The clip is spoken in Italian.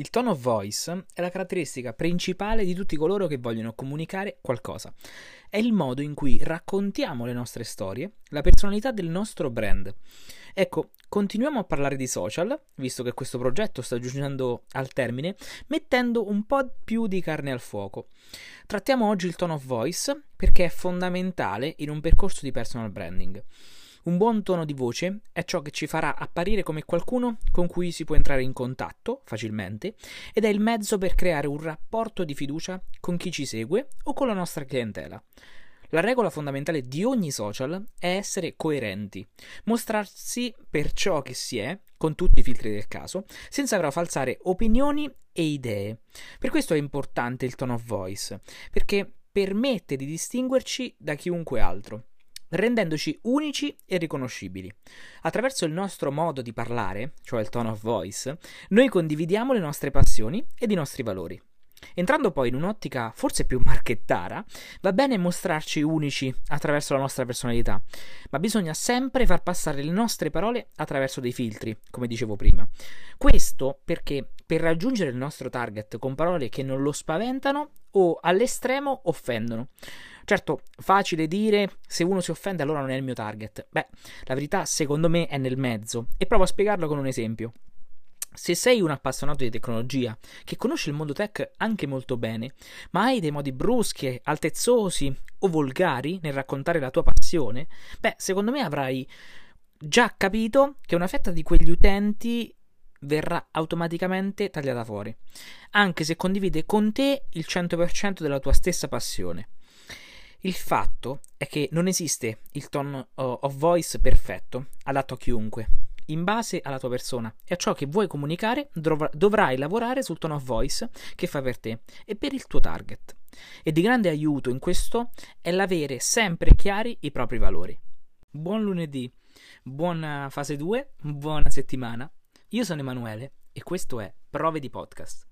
Il tone of voice è la caratteristica principale di tutti coloro che vogliono comunicare qualcosa. È il modo in cui raccontiamo le nostre storie, la personalità del nostro brand. Ecco, continuiamo a parlare di social, visto che questo progetto sta giungendo al termine, mettendo un po' più di carne al fuoco. Trattiamo oggi il tone of voice perché è fondamentale in un percorso di personal branding. Un buon tono di voce è ciò che ci farà apparire come qualcuno con cui si può entrare in contatto facilmente ed è il mezzo per creare un rapporto di fiducia con chi ci segue o con la nostra clientela. La regola fondamentale di ogni social è essere coerenti, mostrarsi per ciò che si è, con tutti i filtri del caso, senza però falsare opinioni e idee. Per questo è importante il tone of voice, perché permette di distinguerci da chiunque altro rendendoci unici e riconoscibili. Attraverso il nostro modo di parlare, cioè il tone of voice, noi condividiamo le nostre passioni ed i nostri valori. Entrando poi in un'ottica forse più marchettara, va bene mostrarci unici attraverso la nostra personalità, ma bisogna sempre far passare le nostre parole attraverso dei filtri, come dicevo prima. Questo perché per raggiungere il nostro target con parole che non lo spaventano o all'estremo offendono. Certo, facile dire se uno si offende allora non è il mio target. Beh, la verità secondo me è nel mezzo e provo a spiegarlo con un esempio. Se sei un appassionato di tecnologia, che conosce il mondo tech anche molto bene, ma hai dei modi bruschi, altezzosi o volgari nel raccontare la tua passione, beh, secondo me avrai già capito che una fetta di quegli utenti verrà automaticamente tagliata fuori, anche se condivide con te il 100% della tua stessa passione. Il fatto è che non esiste il tone of voice perfetto, adatto a chiunque. In base alla tua persona e a ciò che vuoi comunicare, dovrai lavorare sul tone of voice che fa per te e per il tuo target. E di grande aiuto in questo è l'avere sempre chiari i propri valori. Buon lunedì, buona fase 2, buona settimana. Io sono Emanuele e questo è Prove di Podcast.